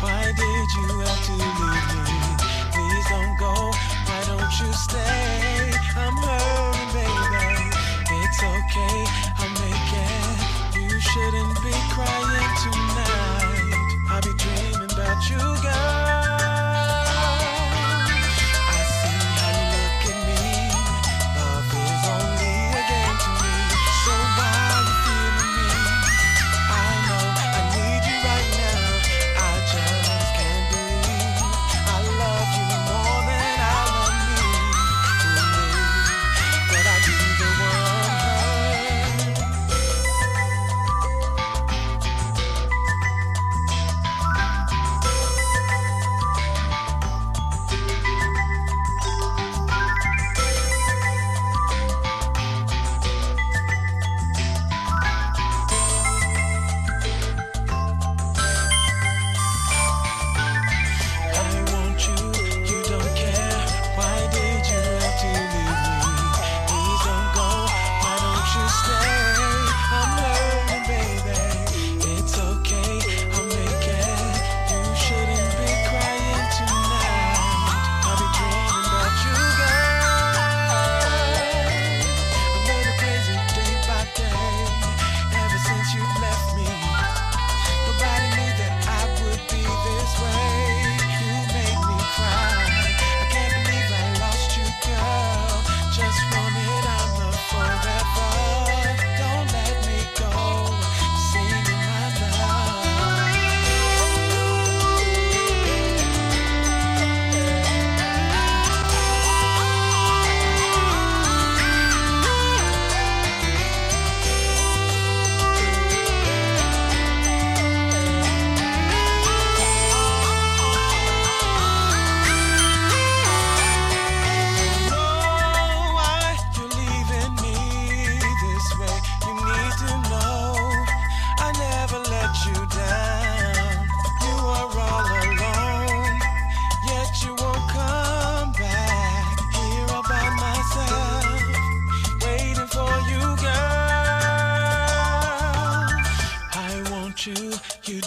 Why did you have to leave me? Please don't go. Why don't you stay? I'm hurting, baby. It's okay.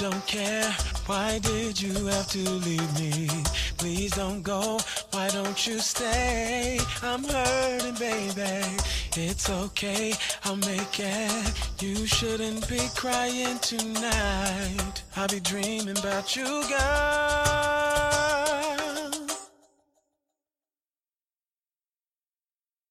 don't care. Why did you have to leave me? Please don't go. Why don't you stay? I'm hurting, baby. It's okay. I'll make it. You shouldn't be crying tonight. I'll be dreaming about you, girl.